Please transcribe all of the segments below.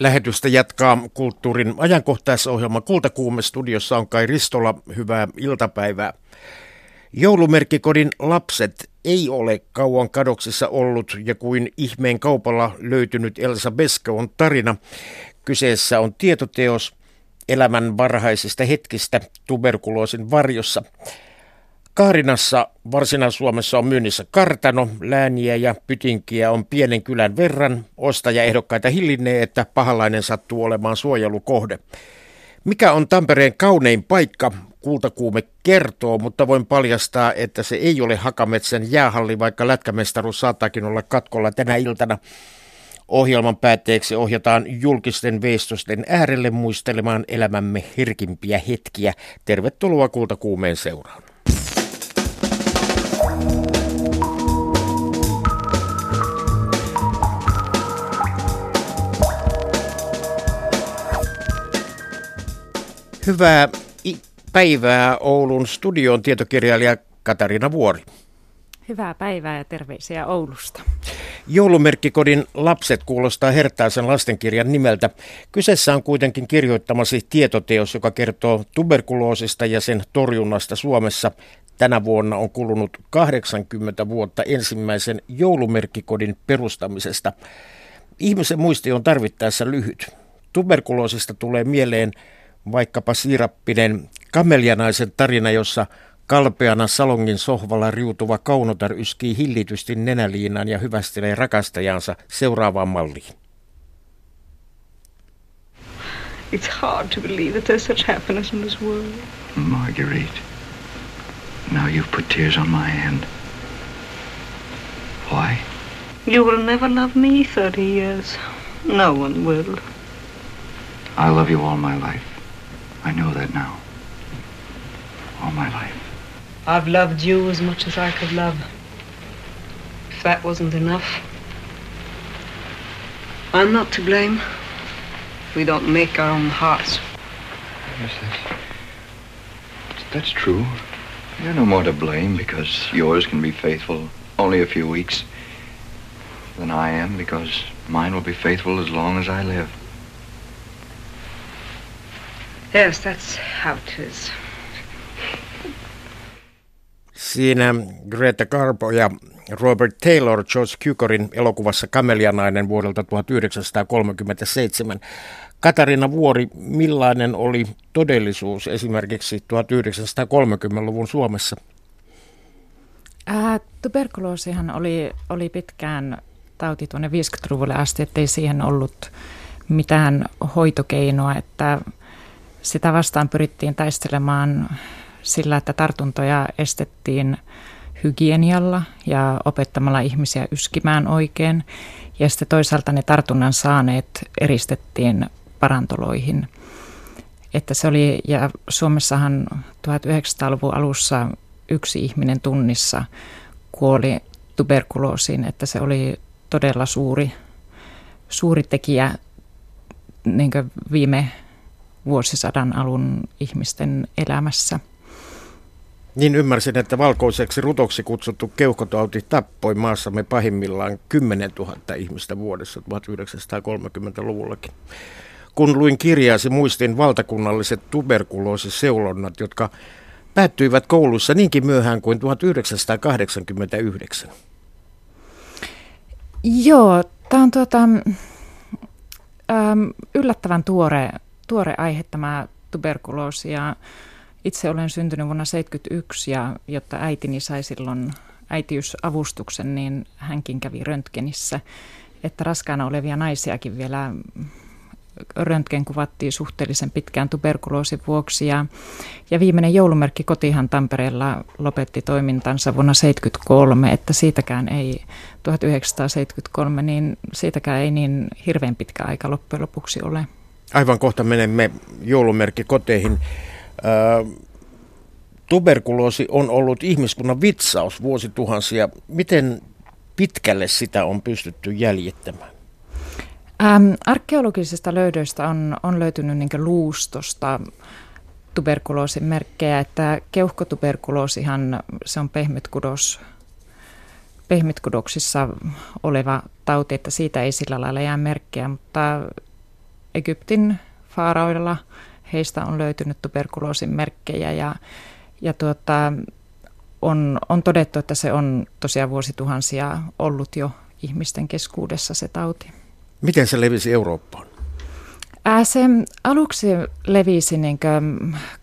Lähetystä jatkaa kulttuurin ajankohtaisohjelma Kultakuume studiossa on Kai Ristola. Hyvää iltapäivää. Joulumerkkikodin lapset ei ole kauan kadoksissa ollut ja kuin ihmeen kaupalla löytynyt Elsa Beska on tarina. Kyseessä on tietoteos elämän varhaisista hetkistä tuberkuloosin varjossa. Kaarinassa Varsinais-Suomessa on myynnissä kartano, lääniä ja pytinkiä on pienen kylän verran. Ostajaehdokkaita hillinnee, että pahalainen sattuu olemaan suojelukohde. Mikä on Tampereen kaunein paikka? Kultakuume kertoo, mutta voin paljastaa, että se ei ole Hakametsän jäähalli, vaikka lätkämestaruus saattaakin olla katkolla tänä iltana. Ohjelman päätteeksi ohjataan julkisten veistosten äärelle muistelemaan elämämme herkimpiä hetkiä. Tervetuloa Kultakuumeen seuraan. Hyvää päivää Oulun studion tietokirjailija Katarina Vuori. Hyvää päivää ja terveisiä Oulusta. Joulumerkkikodin Lapset kuulostaa hertaisen lastenkirjan nimeltä. Kyseessä on kuitenkin kirjoittamasi tietoteos, joka kertoo tuberkuloosista ja sen torjunnasta Suomessa. Tänä vuonna on kulunut 80 vuotta ensimmäisen joulumerkkikodin perustamisesta. Ihmisen muisti on tarvittaessa lyhyt. Tuberkuloosista tulee mieleen vaikkapa siirappinen kamelianaisen tarina, jossa kalpeana salongin sohvalla riutuva kaunotar yskii hillitysti nenäliinan ja hyvästelee rakastajansa seuraavaan malliin. It's hard to believe that there's such happiness in this world. Marguerite, now you've put tears on my hand. Why? You will never love me 30 years. No one will. I love you all my life. I know that now. All my life. I've loved you as much as I could love. If that wasn't enough, I'm not to blame. We don't make our own hearts. Yes, that's, that's true. You're no more to blame because yours can be faithful only a few weeks than I am because mine will be faithful as long as I live. Yes, that's how it is. Siinä Greta Garbo ja Robert Taylor George Cukorin elokuvassa Kamelianainen vuodelta 1937. Katarina Vuori, millainen oli todellisuus esimerkiksi 1930-luvun Suomessa? Ää, tuberkuloosihan oli, oli pitkään tauti tuonne 50-luvulle asti, ettei siihen ollut mitään hoitokeinoa, että sitä vastaan pyrittiin taistelemaan sillä, että tartuntoja estettiin hygienialla ja opettamalla ihmisiä yskimään oikein. Ja sitten toisaalta ne tartunnan saaneet eristettiin parantoloihin. Että se oli, ja Suomessahan 1900-luvun alussa yksi ihminen tunnissa kuoli tuberkuloosiin, että se oli todella suuri, suuri tekijä niin viime vuosisadan alun ihmisten elämässä. Niin ymmärsin, että valkoiseksi rutoksi kutsuttu keuhkotauti tappoi maassamme pahimmillaan 10 000 ihmistä vuodessa 1930-luvullakin. Kun luin kirjaasi, muistin valtakunnalliset tuberkuloosiseulonnat, jotka päättyivät kouluissa niinkin myöhään kuin 1989. Joo, tämä on tuota, ähm, yllättävän tuore, tuore aihe tämä tuberkuloosi ja itse olen syntynyt vuonna 1971 ja jotta äitini sai silloin äitiysavustuksen, niin hänkin kävi röntgenissä. Että raskaana olevia naisiakin vielä röntgen kuvattiin suhteellisen pitkään tuberkuloosin vuoksi. Ja, ja viimeinen joulumerkki kotihan Tampereella lopetti toimintansa vuonna 1973, että siitäkään ei, 1973, niin siitäkään ei niin hirveän pitkä aika loppujen lopuksi ole. Aivan kohta menemme joulumerkki koteihin tuberkuloosi on ollut ihmiskunnan vitsaus vuosituhansia. Miten pitkälle sitä on pystytty jäljittämään? Ähm, arkeologisista löydöistä on, on löytynyt niin luustosta tuberkuloosin merkkejä, että keuhkotuberkuloosihan se on pehmytkudos, pehmytkudoksissa oleva tauti, että siitä ei sillä lailla jää merkkejä, mutta Egyptin faaraoilla. Heistä on löytynyt tuberkuloosin merkkejä ja, ja tuota, on, on todettu, että se on tosiaan vuosituhansia ollut jo ihmisten keskuudessa se tauti. Miten se levisi Eurooppaan? Se aluksi levisi niin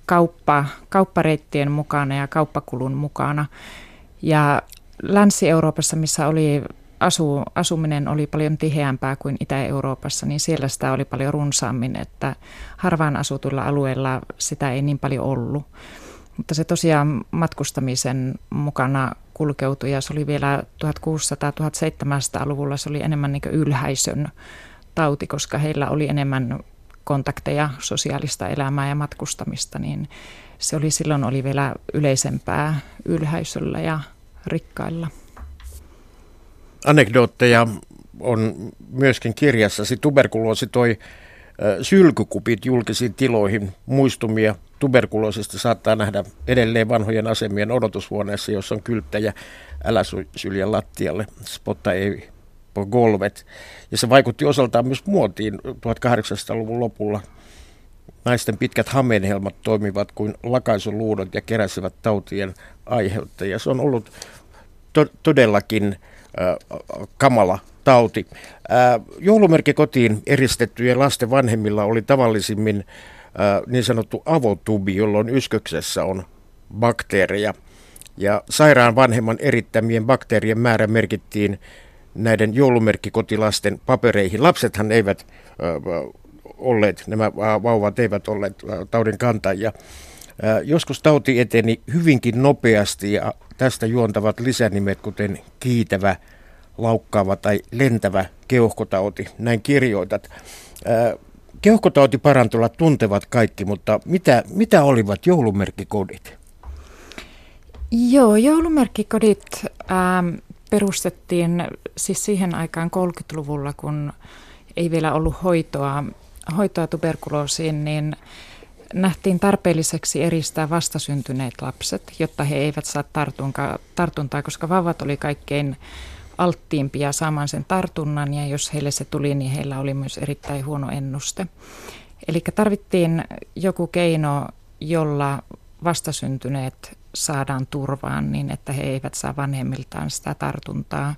kauppa, kauppareittien mukana ja kauppakulun mukana. Ja Länsi-Euroopassa, missä oli asu, asuminen oli paljon tiheämpää kuin Itä-Euroopassa, niin siellä sitä oli paljon runsaammin, että harvaan asutuilla alueilla sitä ei niin paljon ollut. Mutta se tosiaan matkustamisen mukana kulkeutui ja se oli vielä 1600-1700-luvulla se oli enemmän niin ylhäisön tauti, koska heillä oli enemmän kontakteja, sosiaalista elämää ja matkustamista, niin se oli silloin oli vielä yleisempää ylhäisöllä ja rikkailla. Anekdootteja on myöskin kirjassasi. Tuberkuloosi toi sylkykupit julkisiin tiloihin muistumia tuberkuloosista saattaa nähdä edelleen vanhojen asemien odotushuoneessa, jossa on kylttäjä älä syljä lattialle, spotta ei golvet. Ja se vaikutti osaltaan myös muotiin 1800-luvun lopulla. Naisten pitkät hameenhelmat toimivat kuin lakaisuluudot ja keräsivät tautien aiheuttajia. Se on ollut to- todellakin äh, kamala tauti. Äh, joulumerkkikotiin eristettyjen lasten vanhemmilla oli tavallisimmin äh, niin sanottu avotubi, jolloin ysköksessä on bakteereja. Ja sairaan vanhemman erittämien bakteerien määrä merkittiin näiden joulumerkkikotilasten papereihin. Lapsethan eivät äh, olleet, nämä vauvat eivät olleet taudin kantajia. Joskus tauti eteni hyvinkin nopeasti ja tästä juontavat lisänimet, kuten kiitävä, laukkaava tai lentävä keuhkotauti. Näin kirjoitat. Keuhkotauti parantulla tuntevat kaikki, mutta mitä, mitä olivat joulumerkkikodit? Joo, joulumerkkikodit ähm, perustettiin siis siihen aikaan 30-luvulla, kun ei vielä ollut hoitoa, hoitoa tuberkuloosiin, niin nähtiin tarpeelliseksi eristää vastasyntyneet lapset, jotta he eivät saa tartuntaa, koska vauvat oli kaikkein alttiimpia saamaan sen tartunnan ja jos heille se tuli, niin heillä oli myös erittäin huono ennuste. Eli tarvittiin joku keino, jolla vastasyntyneet saadaan turvaan niin, että he eivät saa vanhemmiltaan sitä tartuntaa.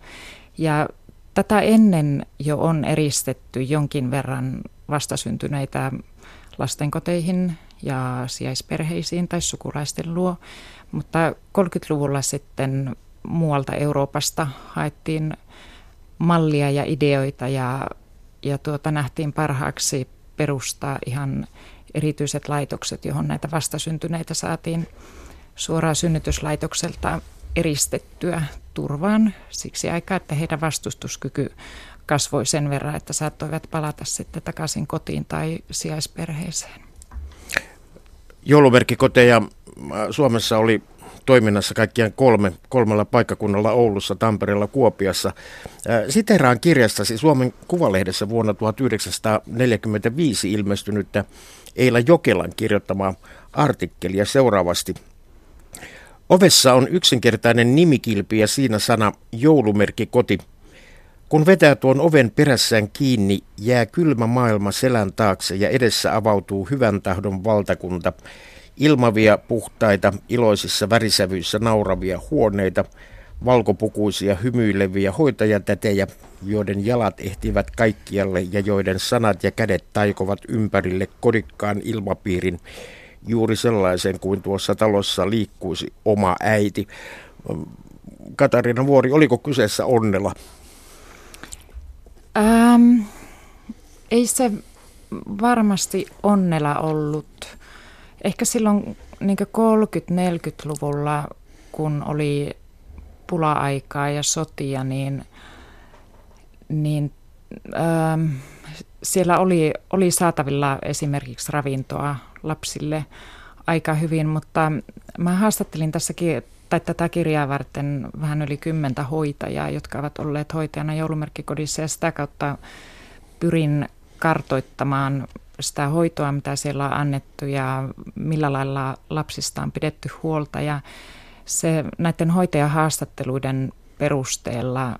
Ja tätä ennen jo on eristetty jonkin verran vastasyntyneitä lastenkoteihin ja sijaisperheisiin tai sukulaisten luo, mutta 30-luvulla sitten muualta Euroopasta haettiin mallia ja ideoita ja, ja tuota, nähtiin parhaaksi perustaa ihan erityiset laitokset, johon näitä vastasyntyneitä saatiin suoraan synnytyslaitokselta eristettyä turvaan siksi aikaa, että heidän vastustuskyky kasvoi sen verran, että saattoivat palata sitten takaisin kotiin tai sijaisperheeseen. Joulumerkkikoteja Suomessa oli toiminnassa kaikkiaan kolme, kolmella paikkakunnalla Oulussa, Tampereella, Kuopiassa. Siteraan kirjastasi Suomen Kuvalehdessä vuonna 1945 ilmestynyttä Eila Jokelan kirjoittamaa artikkelia seuraavasti. Ovessa on yksinkertainen nimikilpi ja siinä sana joulumerkki koti. Kun vetää tuon oven perässään kiinni, jää kylmä maailma selän taakse ja edessä avautuu hyvän tahdon valtakunta. Ilmavia, puhtaita, iloisissa värisävyissä nauravia huoneita, valkopukuisia hymyileviä hoitajatätejä, joiden jalat ehtivät kaikkialle ja joiden sanat ja kädet taikovat ympärille kodikkaan ilmapiirin, juuri sellaisen kuin tuossa talossa liikkuisi oma äiti. Katariina Vuori, oliko kyseessä onnella? Ähm, ei se varmasti onnella ollut. Ehkä silloin niin 30-40-luvulla, kun oli pula-aikaa ja sotia, niin, niin ähm, siellä oli, oli saatavilla esimerkiksi ravintoa lapsille aika hyvin, mutta mä haastattelin tässäkin tai tätä kirjaa varten vähän yli kymmentä hoitajaa, jotka ovat olleet hoitajana joulumerkkikodissa ja sitä kautta pyrin kartoittamaan sitä hoitoa, mitä siellä on annettu ja millä lailla lapsista on pidetty huolta. Ja se näiden hoitajahaastatteluiden perusteella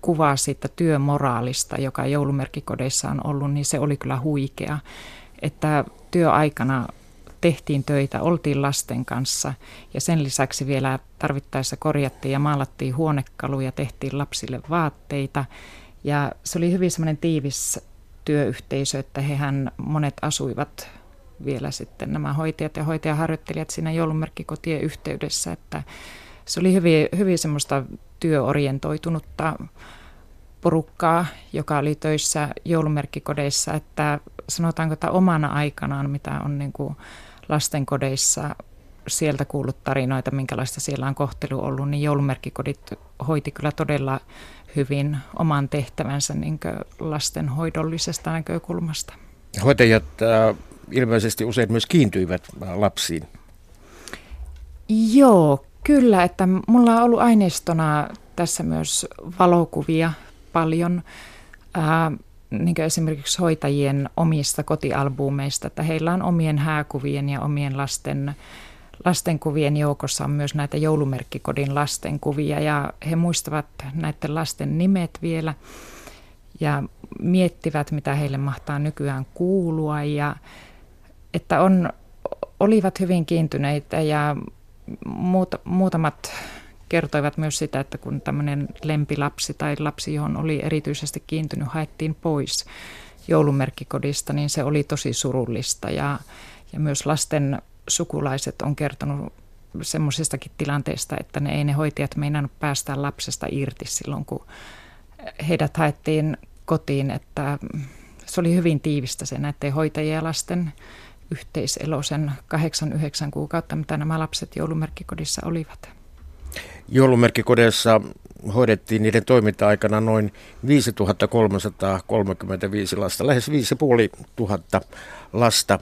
kuva siitä työmoraalista, joka joulumerkkikodeissa on ollut, niin se oli kyllä huikea. Että työaikana tehtiin töitä, oltiin lasten kanssa ja sen lisäksi vielä tarvittaessa korjattiin ja maalattiin huonekaluja, tehtiin lapsille vaatteita. Ja se oli hyvin semmoinen tiivis työyhteisö, että hehän monet asuivat vielä sitten nämä hoitajat ja hoitajaharjoittelijat siinä joulumerkkikotien yhteydessä, että se oli hyvin, hyvin semmoista työorientoitunutta porukkaa, joka oli töissä joulumerkkikodeissa, että sanotaanko, että omana aikanaan, mitä on niin kuin lastenkodeissa sieltä kuullut tarinoita, minkälaista siellä on kohtelu ollut, niin joulumerkkikodit hoiti kyllä todella hyvin oman tehtävänsä niin lastenhoidollisesta näkökulmasta. Hoitajat äh, ilmeisesti usein myös kiintyivät lapsiin. Joo, kyllä, että mulla on ollut aineistona tässä myös valokuvia paljon. Ää, niin esimerkiksi hoitajien omista kotialbumeista, että heillä on omien hääkuvien ja omien lasten, lastenkuvien joukossa on myös näitä joulumerkkikodin lastenkuvia ja he muistavat näiden lasten nimet vielä ja miettivät, mitä heille mahtaa nykyään kuulua ja että on, olivat hyvin kiintyneitä ja muut, muutamat kertoivat myös sitä, että kun tämmöinen lempilapsi tai lapsi, johon oli erityisesti kiintynyt, haettiin pois joulumerkkikodista, niin se oli tosi surullista. Ja, ja myös lasten sukulaiset on kertonut semmoisistakin tilanteista, että ne ei ne hoitajat meinannut päästä lapsesta irti silloin, kun heidät haettiin kotiin, että se oli hyvin tiivistä se näiden hoitajien ja lasten yhteiselo sen 8-9 kuukautta, mitä nämä lapset joulumerkkikodissa olivat. Joulumerkkikodeissa hoidettiin niiden toiminta-aikana noin 5335 lasta, lähes 5500 lasta.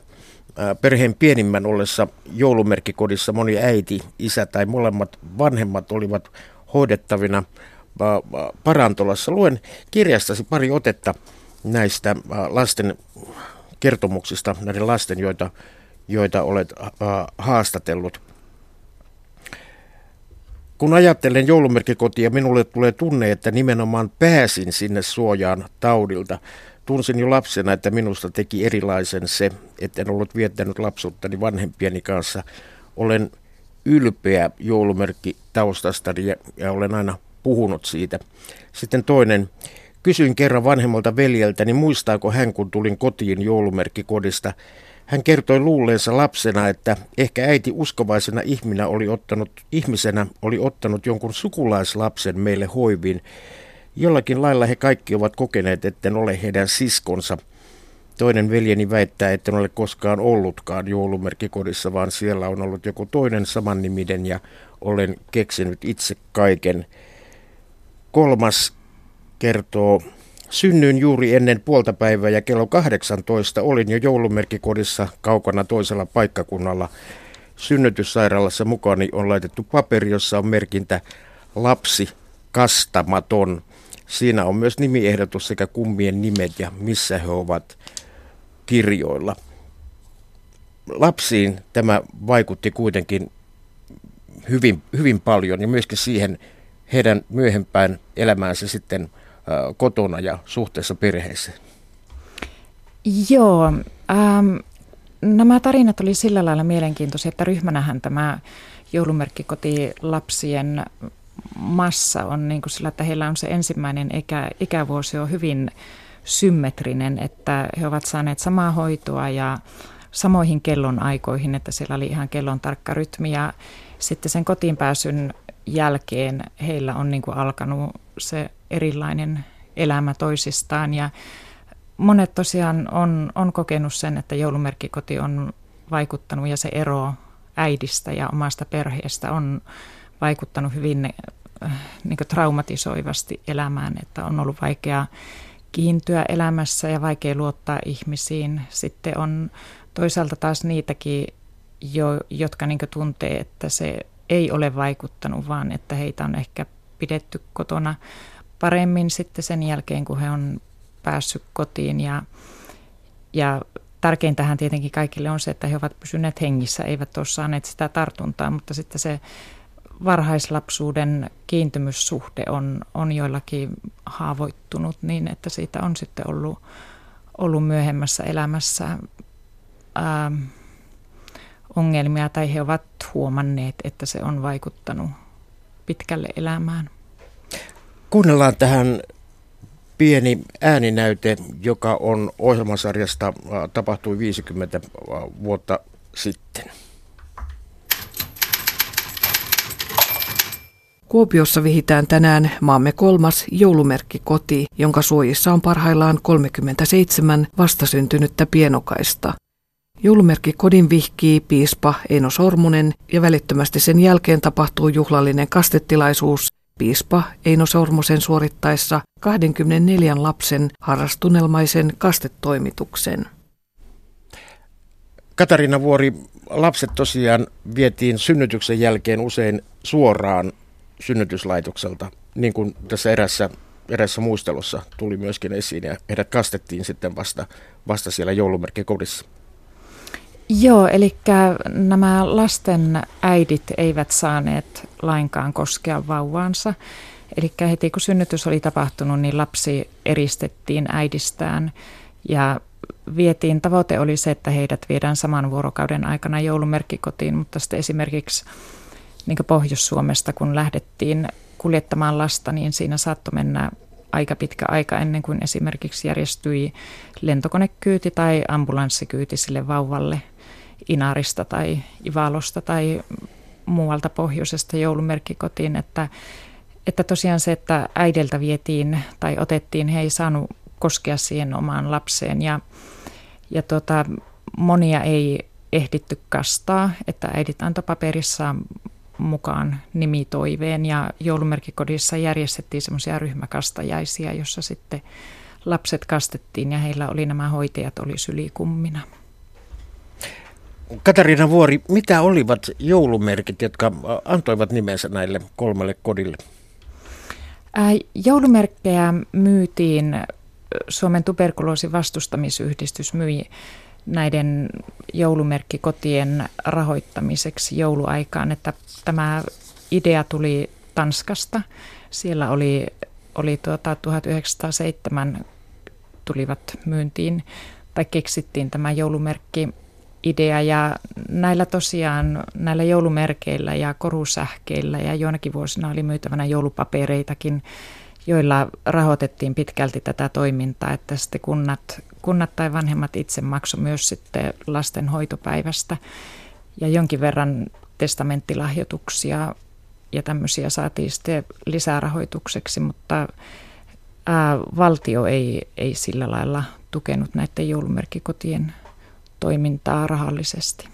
Perheen pienimmän ollessa joulumerkkikodissa moni äiti, isä tai molemmat vanhemmat olivat hoidettavina parantolassa. Luen kirjastasi pari otetta näistä lasten kertomuksista, näiden lasten, joita, joita olet haastatellut. Kun ajattelen joulumerkkikotia, minulle tulee tunne, että nimenomaan pääsin sinne suojaan taudilta. Tunsin jo lapsena, että minusta teki erilaisen se, että en ollut viettänyt lapsuuttani vanhempieni kanssa. Olen ylpeä joulumerkki taustastani ja, ja olen aina puhunut siitä. Sitten toinen, kysyin kerran vanhemmalta veljeltäni, muistaako hän, kun tulin kotiin joulumerkkikodista. Hän kertoi luulleensa lapsena, että ehkä äiti uskovaisena ihminä oli ottanut, ihmisenä oli ottanut jonkun sukulaislapsen meille hoiviin. Jollakin lailla he kaikki ovat kokeneet, etten ole heidän siskonsa. Toinen veljeni väittää, että en ole koskaan ollutkaan joulumerkkikodissa, vaan siellä on ollut joku toinen samannimiden ja olen keksinyt itse kaiken. Kolmas kertoo Synnyin juuri ennen puolta päivää ja kello 18 olin jo joulumerkkikodissa kaukana toisella paikkakunnalla. Synnytyssairaalassa mukani on laitettu paperi, jossa on merkintä lapsi kastamaton. Siinä on myös nimiehdotus sekä kummien nimet ja missä he ovat kirjoilla. Lapsiin tämä vaikutti kuitenkin hyvin, hyvin paljon ja myöskin siihen heidän myöhempään elämäänsä sitten – kotona ja suhteessa perheeseen? Joo, ähm, nämä tarinat oli sillä lailla mielenkiintoisia, että ryhmänähän tämä joulumerkkikoti lapsien massa on niin kuin sillä, että heillä on se ensimmäinen ikä, ikävuosi on hyvin symmetrinen, että he ovat saaneet samaa hoitoa ja samoihin kellon aikoihin, että siellä oli ihan kellon tarkka rytmi. Ja sitten sen kotiin pääsyn jälkeen heillä on niin kuin alkanut se erilainen elämä toisistaan. Ja monet tosiaan on, on kokenut sen, että joulumerkkikoti on vaikuttanut ja se ero äidistä ja omasta perheestä on vaikuttanut hyvin niin traumatisoivasti elämään, että on ollut vaikea kiintyä elämässä ja vaikea luottaa ihmisiin. Sitten on toisaalta taas niitäkin, jo, jotka niin tuntee, että se ei ole vaikuttanut, vaan että heitä on ehkä pidetty kotona paremmin sitten sen jälkeen, kun he on päässyt kotiin. Ja, ja tärkeintähän tietenkin kaikille on se, että he ovat pysyneet hengissä, eivät ole saaneet sitä tartuntaa, mutta sitten se varhaislapsuuden kiintymyssuhde on, on joillakin haavoittunut niin, että siitä on sitten ollut, ollut myöhemmässä elämässä ää, ongelmia tai he ovat huomanneet, että se on vaikuttanut pitkälle elämään. Kuunnellaan tähän pieni ääninäyte, joka on ohjelmasarjasta tapahtui 50 vuotta sitten. Kuopiossa vihitään tänään maamme kolmas joulumerkki koti, jonka suojissa on parhaillaan 37 vastasyntynyttä pienokaista. Joulumerkki kodin vihkii piispa Eino Sormunen ja välittömästi sen jälkeen tapahtuu juhlallinen kastetilaisuus piispa Eino Sormusen suorittaessa 24 lapsen harrastunelmaisen kastetoimituksen. Katarina Vuori, lapset tosiaan vietiin synnytyksen jälkeen usein suoraan synnytyslaitokselta, niin kuin tässä erässä, erässä muistelussa tuli myöskin esiin, ja heidät kastettiin sitten vasta, vasta siellä joulumerkkikodissa. Joo, eli nämä lasten äidit eivät saaneet lainkaan koskea vauvaansa. Eli heti kun synnytys oli tapahtunut, niin lapsi eristettiin äidistään ja vietiin, tavoite oli se, että heidät viedään saman vuorokauden aikana joulumerkkikotiin, mutta sitten esimerkiksi niin Pohjois-Suomesta, kun lähdettiin kuljettamaan lasta, niin siinä saattoi mennä aika pitkä aika ennen kuin esimerkiksi järjestyi lentokonekyyti tai ambulanssikyyti sille vauvalle Inarista tai Ivalosta tai muualta pohjoisesta joulumerkkikotiin, että, että tosiaan se, että äideltä vietiin tai otettiin, he ei saanut koskea siihen omaan lapseen ja, ja tota, monia ei ehditty kastaa, että äidit antoi paperissaan mukaan nimitoiveen ja joulumerkikodissa järjestettiin semmoisia ryhmäkastajaisia, jossa sitten lapset kastettiin ja heillä oli nämä hoitajat oli sylikummina. Katariina Vuori, mitä olivat joulumerkit, jotka antoivat nimensä näille kolmelle kodille? Ää, joulumerkkejä myytiin, Suomen tuberkuloosin vastustamisyhdistys myi näiden joulumerkkikotien rahoittamiseksi jouluaikaan, että tämä idea tuli Tanskasta. Siellä oli, oli tuota 1907 tulivat myyntiin tai keksittiin tämä joulumerkki idea ja näillä tosiaan, näillä joulumerkeillä ja korusähkeillä ja joinakin vuosina oli myytävänä joulupapereitakin, joilla rahoitettiin pitkälti tätä toimintaa, että sitten kunnat, kunnat tai vanhemmat itse maksoi myös sitten lasten hoitopäivästä ja jonkin verran testamenttilahjoituksia ja tämmöisiä saatiin sitten lisärahoitukseksi, mutta ää, valtio ei, ei sillä lailla tukenut näiden joulumerkkikotien toimintaa rahallisesti.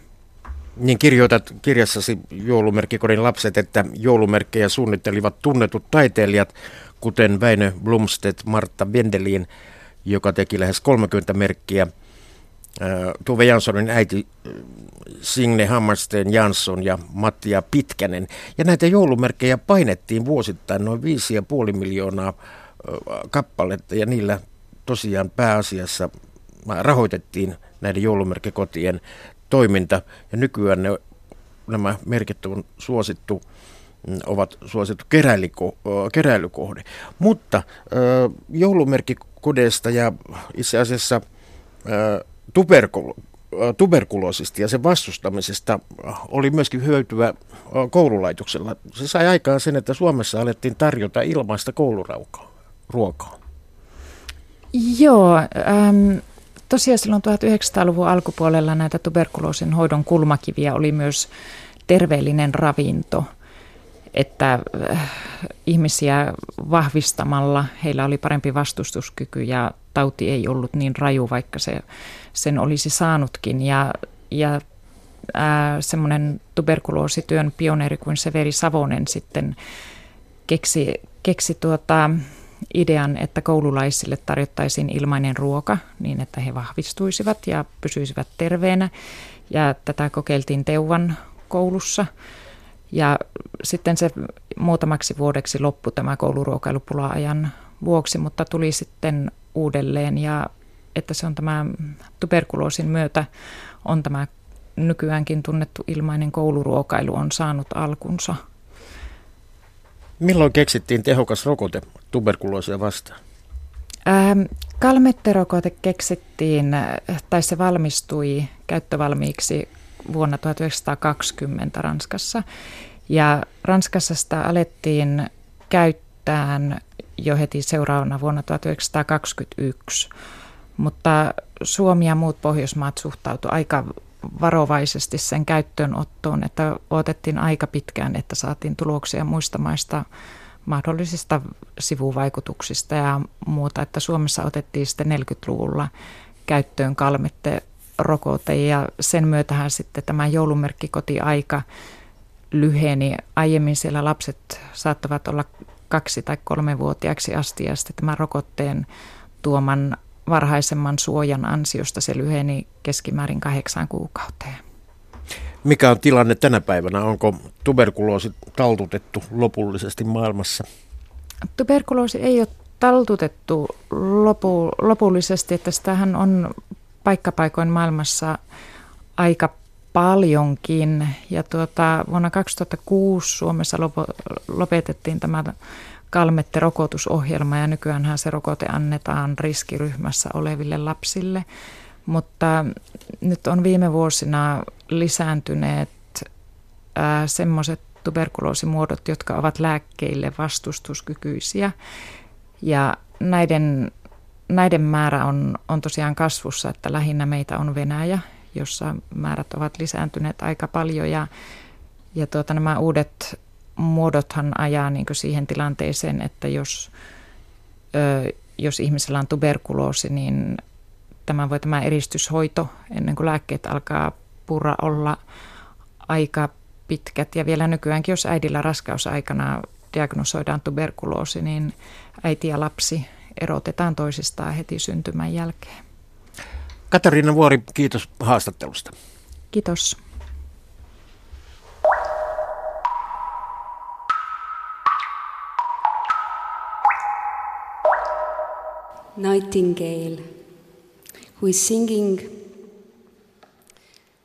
Niin kirjoitat kirjassasi joulumerkkikodin lapset, että joulumerkkejä suunnittelivat tunnetut taiteilijat, kuten Väinö Blomstedt, Martta Vendelin, joka teki lähes 30 merkkiä. Tuve Janssonin äiti Signe Hammarsten Jansson ja Mattia Pitkänen. Ja näitä joulumerkkejä painettiin vuosittain noin 5,5 miljoonaa kappaletta ja niillä tosiaan pääasiassa rahoitettiin näiden joulumerkkikotien toiminta. Ja nykyään ne, nämä merkit on suosittu mm, ovat suosittu keräilyko, keräilykohde. Mutta joulumerkkikodeista ja itse asiassa tuberkulo, tuberkuloosista ja sen vastustamisesta oli myöskin hyötyä koululaitoksella. Se sai aikaan sen, että Suomessa alettiin tarjota ilmaista kouluruokaa. Joo, ähm, Tosiaan silloin 1900-luvun alkupuolella näitä tuberkuloosin hoidon kulmakiviä oli myös terveellinen ravinto, että äh, ihmisiä vahvistamalla heillä oli parempi vastustuskyky ja tauti ei ollut niin raju, vaikka se sen olisi saanutkin. Ja, ja äh, semmoinen tuberkuloosityön pioneeri kuin Severi Savonen sitten keksi, keksi tuota, idean, että koululaisille tarjottaisiin ilmainen ruoka niin, että he vahvistuisivat ja pysyisivät terveenä. Ja tätä kokeiltiin Teuvan koulussa. Ja sitten se muutamaksi vuodeksi loppui tämä kouluruokailupula-ajan vuoksi, mutta tuli sitten uudelleen ja että se on tämä tuberkuloosin myötä on tämä nykyäänkin tunnettu ilmainen kouluruokailu on saanut alkunsa. Milloin keksittiin tehokas rokote tuberkuloosia vastaan? Ähm, kalmetterokote keksittiin, tai se valmistui käyttövalmiiksi vuonna 1920 Ranskassa. Ja Ranskassa sitä alettiin käyttää jo heti seuraavana vuonna 1921. Mutta Suomi ja muut Pohjoismaat suhtautuivat aika varovaisesti sen käyttöönottoon, että otettiin aika pitkään, että saatiin tuloksia muista maista mahdollisista sivuvaikutuksista ja muuta, että Suomessa otettiin sitten 40-luvulla käyttöön kalmette rokote ja sen myötähän sitten tämä joulumerkkikotiaika lyheni. Aiemmin siellä lapset saattavat olla kaksi- tai kolmevuotiaaksi asti ja sitten tämän rokotteen tuoman varhaisemman suojan ansiosta se lyheni keskimäärin kahdeksan kuukauteen. Mikä on tilanne tänä päivänä? Onko tuberkuloosi taltutettu lopullisesti maailmassa? Tuberkuloosi ei ole taltutettu lopu, lopullisesti, että sitähän on paikkapaikoin maailmassa aika paljonkin. Ja tuota, vuonna 2006 Suomessa lopetettiin tämä Kalmette-rokotusohjelma ja nykyään se rokote annetaan riskiryhmässä oleville lapsille. Mutta nyt on viime vuosina lisääntyneet semmoiset tuberkuloosimuodot, jotka ovat lääkkeille vastustuskykyisiä. Ja näiden, näiden määrä on, on tosiaan kasvussa, että lähinnä meitä on Venäjä, jossa määrät ovat lisääntyneet aika paljon. Ja, ja tuota, nämä uudet muodothan ajaa niin siihen tilanteeseen, että jos, ö, jos ihmisellä on tuberkuloosi, niin tämä voi tämä eristyshoito ennen kuin lääkkeet alkaa purra olla aika pitkät. Ja vielä nykyäänkin, jos äidillä raskausaikana diagnosoidaan tuberkuloosi, niin äiti ja lapsi erotetaan toisistaan heti syntymän jälkeen. Katariina Vuori, kiitos haastattelusta. Kiitos. nightingale who is singing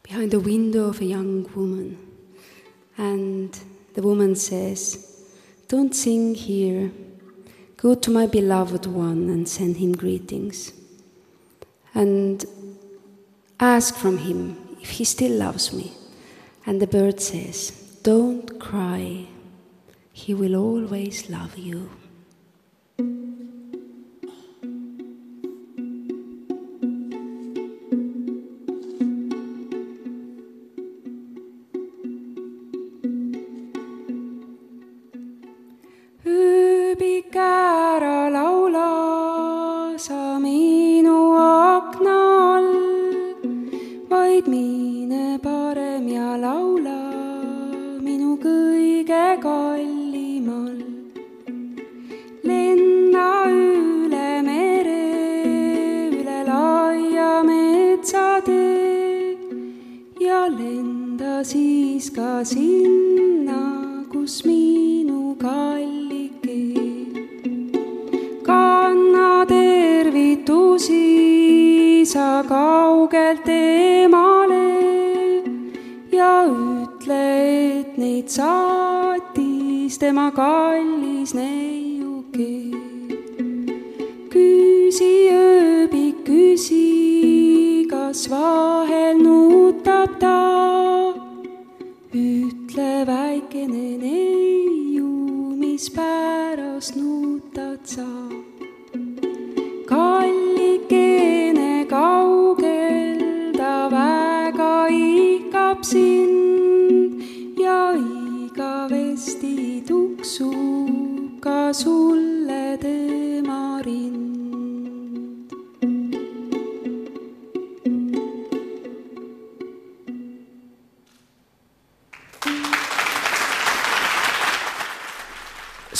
behind the window of a young woman. And the woman says, Don't sing here. Go to my beloved one and send him greetings. And ask from him if he still loves me. And the bird says, Don't cry. He will always love you. tego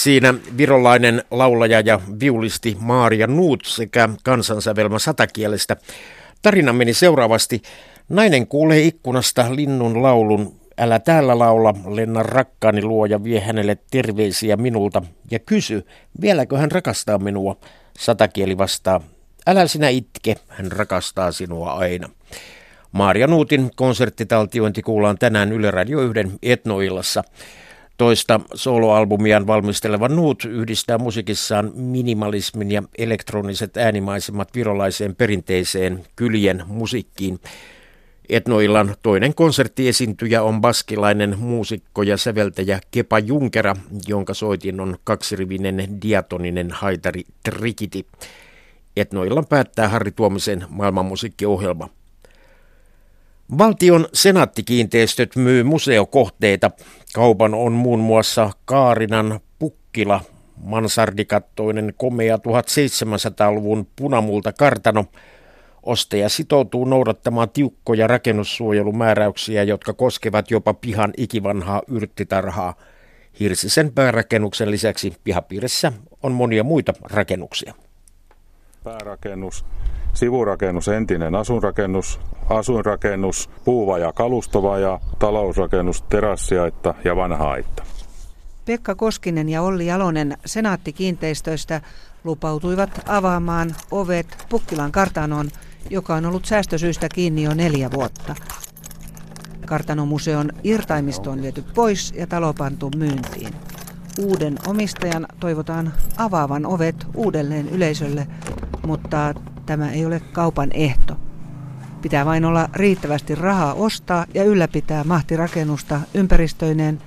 Siinä virolainen laulaja ja viulisti Maaria Nuut sekä kansansävelmä satakielestä. Tarina meni seuraavasti. Nainen kuulee ikkunasta linnun laulun. Älä täällä laula, lenna rakkaani luo ja vie hänelle terveisiä minulta. Ja kysy, vieläkö hän rakastaa minua? Satakieli vastaa, älä sinä itke, hän rakastaa sinua aina. Maaria Nuutin konserttitaltiointi kuullaan tänään Yle Radio 1 Etnoillassa. Toista soloalbumiaan valmisteleva Nuut yhdistää musiikissaan minimalismin ja elektroniset äänimaisemat virolaiseen perinteiseen kyljen musiikkiin. Etnoillan toinen konserttiesiintyjä on baskilainen muusikko ja säveltäjä Kepa Junkera, jonka soitin on kaksirivinen diatoninen haitari Trikiti. Etnoillan päättää Harri Tuomisen maailmanmusiikkiohjelma. Valtion senaattikiinteistöt myy museokohteita. Kaupan on muun muassa Kaarinan Pukkila, mansardikattoinen komea 1700-luvun punamulta kartano. Ostaja sitoutuu noudattamaan tiukkoja rakennussuojelumääräyksiä, jotka koskevat jopa pihan ikivanhaa yrttitarhaa. Hirsisen päärakennuksen lisäksi pihapiirissä on monia muita rakennuksia. Päärakennus, sivurakennus, entinen asunrakennus, asuinrakennus, puuvaja, kalustova talousrakennus, terassiaitta ja vanha aitta. Pekka Koskinen ja Olli Jalonen senaattikiinteistöistä lupautuivat avaamaan ovet Pukkilan kartanoon, joka on ollut säästösyistä kiinni jo neljä vuotta. Kartanomuseon irtaimisto on viety pois ja talo pantu myyntiin. Uuden omistajan toivotaan avaavan ovet uudelleen yleisölle, mutta tämä ei ole kaupan ehto. Pitää vain olla riittävästi rahaa ostaa ja ylläpitää mahtirakennusta ympäristöineen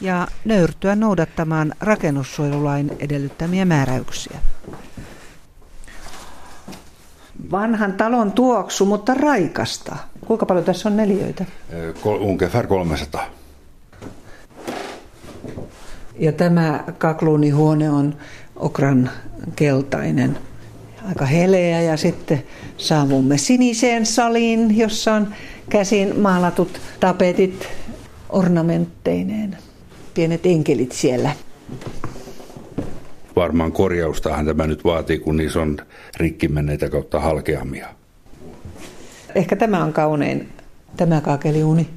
ja nöyrtyä noudattamaan rakennussuojelulain edellyttämiä määräyksiä. Vanhan talon tuoksu, mutta raikasta. Kuinka paljon tässä on neliöitä? Ungefär 300. Ja tämä kakluunihuone on okran keltainen aika heleä ja sitten saavumme siniseen saliin, jossa on käsin maalatut tapetit ornamentteineen. Pienet enkelit siellä. Varmaan korjaustahan tämä nyt vaatii, kun niissä on rikki menneitä kautta halkeamia. Ehkä tämä on kaunein, tämä kaakeliuni.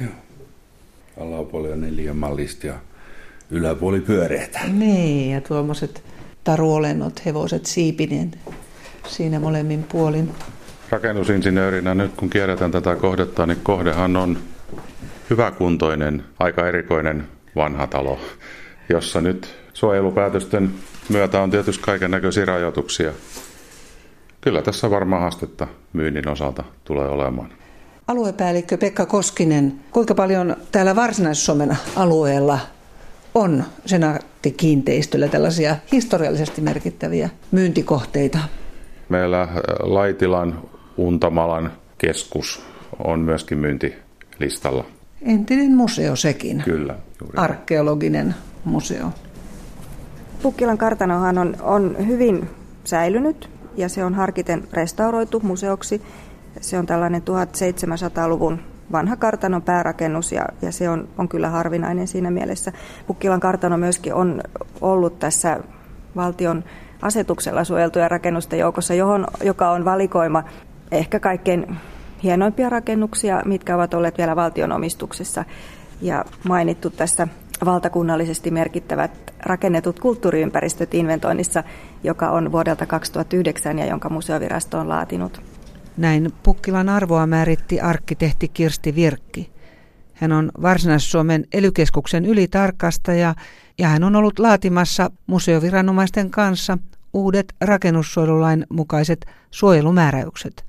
Joo. Alapuoli on neljä mallista ja yläpuoli pyöreätä. Niin, ja tuommoiset taruolennot, hevoset siipinen siinä molemmin puolin. Rakennusinsinöörinä nyt kun kierretään tätä kohdetta, niin kohdehan on hyväkuntoinen, aika erikoinen vanha talo, jossa nyt suojelupäätösten myötä on tietysti kaiken näköisiä rajoituksia. Kyllä tässä varmaan haastetta myynnin osalta tulee olemaan. Aluepäällikkö Pekka Koskinen, kuinka paljon täällä Varsinais-Suomen alueella on senaattikiinteistöllä tällaisia historiallisesti merkittäviä myyntikohteita? Meillä äh, Laitilan Untamalan keskus on myöskin myyntilistalla. Entinen museo sekin. Kyllä. Juuri. Arkeologinen museo. Pukkilan kartanohan on, on hyvin säilynyt ja se on harkiten restauroitu museoksi. Se on tällainen 1700-luvun vanha kartanon päärakennus ja, ja se on, on kyllä harvinainen siinä mielessä. Pukkilan kartano myöskin on ollut tässä valtion asetuksella suojeltuja rakennusten joukossa, johon, joka on valikoima ehkä kaikkein hienoimpia rakennuksia, mitkä ovat olleet vielä valtion omistuksessa. Ja mainittu tässä valtakunnallisesti merkittävät rakennetut kulttuuriympäristöt inventoinnissa, joka on vuodelta 2009 ja jonka museovirasto on laatinut. Näin Pukkilan arvoa määritti arkkitehti Kirsti Virkki. Hän on Varsinais-Suomen elykeskuksen ylitarkastaja ja hän on ollut laatimassa museoviranomaisten kanssa uudet rakennussuojelulain mukaiset suojelumääräykset.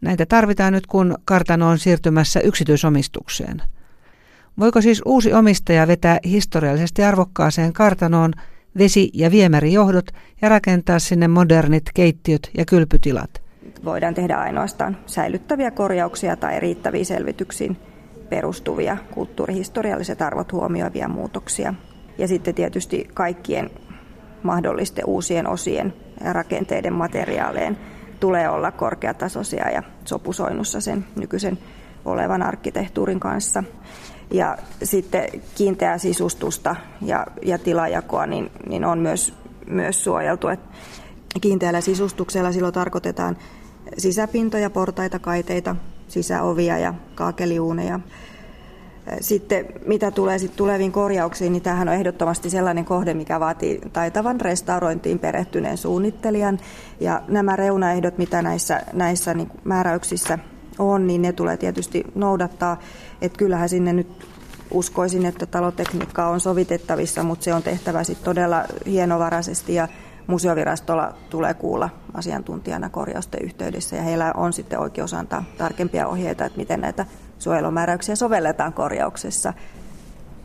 Näitä tarvitaan nyt, kun kartano on siirtymässä yksityisomistukseen. Voiko siis uusi omistaja vetää historiallisesti arvokkaaseen kartanoon vesi- ja viemärijohdot ja rakentaa sinne modernit keittiöt ja kylpytilat? Voidaan tehdä ainoastaan säilyttäviä korjauksia tai riittäviin selvityksiin perustuvia kulttuurihistorialliset arvot huomioivia muutoksia. Ja sitten tietysti kaikkien mahdollisten uusien osien ja rakenteiden materiaaleen tulee olla korkeatasoisia ja sopusoinnussa sen nykyisen olevan arkkitehtuurin kanssa. Ja sitten kiinteää sisustusta ja, ja tilajakoa niin, niin on myös, myös suojeltu. Et kiinteällä sisustuksella silloin tarkoitetaan sisäpintoja, portaita, kaiteita, sisäovia ja kaakeliuuneja. Sitten mitä tulee sitten tuleviin korjauksiin, niin tämähän on ehdottomasti sellainen kohde, mikä vaatii taitavan restaurointiin perehtyneen suunnittelijan. Ja nämä reunaehdot, mitä näissä, näissä niin määräyksissä on, niin ne tulee tietysti noudattaa. Että kyllähän sinne nyt uskoisin, että talotekniikka on sovitettavissa, mutta se on tehtävä sitten todella hienovaraisesti ja museovirastolla tulee kuulla asiantuntijana korjausten yhteydessä ja heillä on sitten oikeus antaa tarkempia ohjeita, että miten näitä suojelumääräyksiä sovelletaan korjauksessa.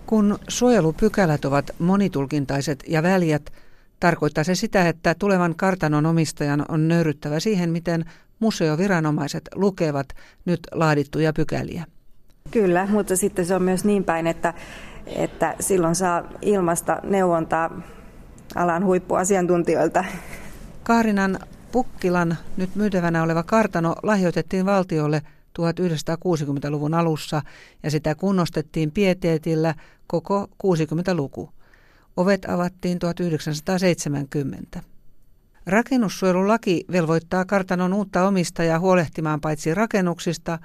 Kun suojelupykälät ovat monitulkintaiset ja väljät, tarkoittaa se sitä, että tulevan kartanon omistajan on nöyryttävä siihen, miten museoviranomaiset lukevat nyt laadittuja pykäliä. Kyllä, mutta sitten se on myös niin päin, että, että silloin saa ilmasta neuvontaa alan huippuasiantuntijoilta. Kaarinan Pukkilan nyt myytävänä oleva kartano lahjoitettiin valtiolle 1960-luvun alussa ja sitä kunnostettiin pieteetillä koko 60-luku. Ovet avattiin 1970. Rakennussuojelulaki velvoittaa kartanon uutta omistajaa huolehtimaan paitsi rakennuksista,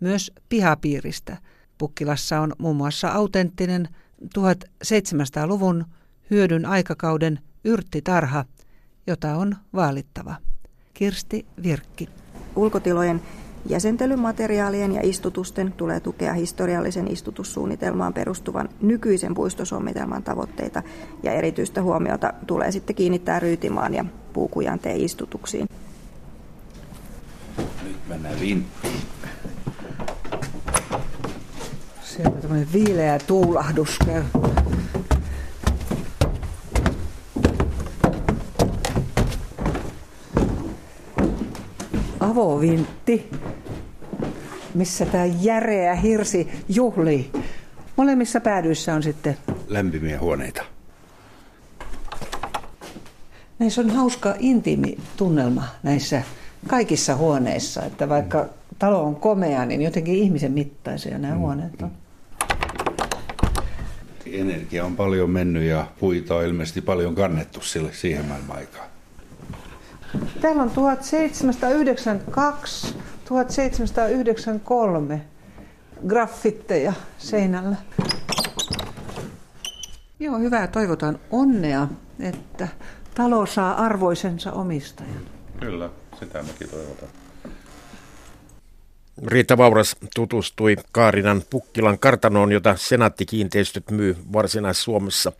myös pihapiiristä. Pukkilassa on muun muassa autenttinen 1700-luvun hyödyn aikakauden yrttitarha, jota on vaalittava. Kirsti Virkki. Ulkotilojen Jäsentelymateriaalien ja istutusten tulee tukea historiallisen istutussuunnitelmaan perustuvan nykyisen puistosuunnitelman tavoitteita ja erityistä huomiota tulee sitten kiinnittää ryytimaan ja puukujanteen istutuksiin. Nyt mennään vinttiin. Sieltä tämmöinen viileä tuulahdus käy. Avovintti missä tämä järeä hirsi juhlii. Molemmissa päädyissä on sitten lämpimiä huoneita. Näissä on hauska intiimi tunnelma näissä kaikissa huoneissa, että vaikka talo on komea, niin jotenkin ihmisen mittaisia nämä mm. huoneet on. Energia on paljon mennyt ja puita on ilmeisesti paljon kannettu sille siihen maailman aikaan. Täällä on 1792 1793 graffitteja seinällä. Joo, hyvää. Toivotaan onnea, että talo saa arvoisensa omistajan. Kyllä, sitä mekin toivotaan. Riitta Vauras tutustui Kaarinan Pukkilan kartanoon, jota Senaatti-kiinteistöt myy Varsinais-Suomessa.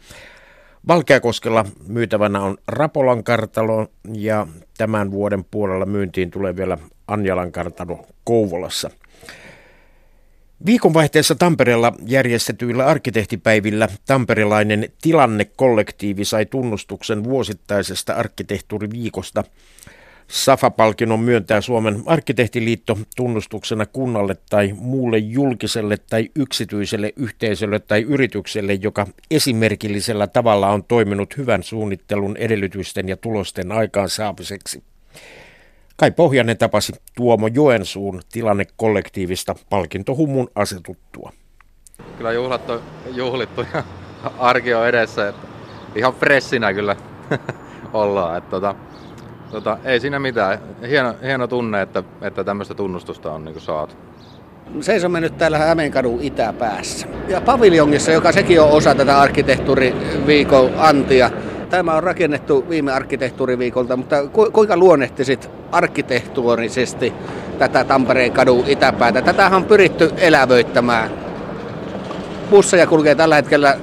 Valkeakoskella myytävänä on Rapolan kartalo ja tämän vuoden puolella myyntiin tulee vielä Anjalan kartano Kouvolassa. Viikonvaihteessa Tampereella järjestetyillä arkkitehtipäivillä tamperelainen tilannekollektiivi sai tunnustuksen vuosittaisesta arkkitehtuuriviikosta. Safa-palkinnon myöntää Suomen arkkitehtiliitto tunnustuksena kunnalle tai muulle julkiselle tai yksityiselle yhteisölle tai yritykselle, joka esimerkillisellä tavalla on toiminut hyvän suunnittelun edellytysten ja tulosten aikaansaamiseksi. Kai Pohjanen tapasi Tuomo Joensuun tilannekollektiivista palkintohummun asetuttua. Kyllä juhlat on juhlittu ja arki on edessä. Että ihan fressinä kyllä ollaan. Että tota, tota, ei siinä mitään. Hieno, hieno tunne, että, että tämmöistä tunnustusta on niin saatu. Seisomme nyt täällä Hämeenkadun itäpäässä. Ja paviljongissa, joka sekin on osa tätä arkkitehtuuriviikon antia. Tämä on rakennettu viime arkkitehtuuriviikolta, mutta ku, kuinka luonnehtisit arkkitehtuurisesti tätä Tampereen kadun itäpäätä? Tätä on pyritty elävöittämään. Busseja kulkee tällä hetkellä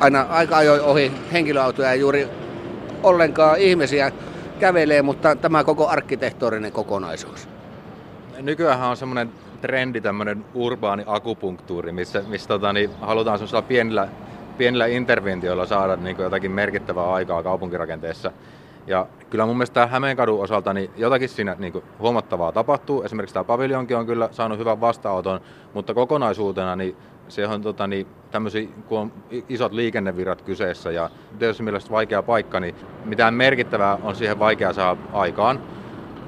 aina aika ajoin ohi henkilöautoja ja juuri ollenkaan ihmisiä kävelee, mutta tämä koko arkkitehtuurinen kokonaisuus. Nykyään on semmoinen trendi, tämmöinen urbaani akupunktuuri, missä, missä tota, niin halutaan semmoisella pienillä pienillä interventioilla saada niin jotakin merkittävää aikaa kaupunkirakenteessa. Ja kyllä mun mielestä Hämeenkadun osalta niin jotakin siinä niin kuin huomattavaa tapahtuu. Esimerkiksi tämä paviljonki on kyllä saanut hyvän vastaanoton, mutta kokonaisuutena niin se on tota, niin, tämmöisiä, kun on isot liikennevirrat kyseessä ja tietysti mielestäni vaikea paikka, niin mitään merkittävää on siihen vaikea saada aikaan.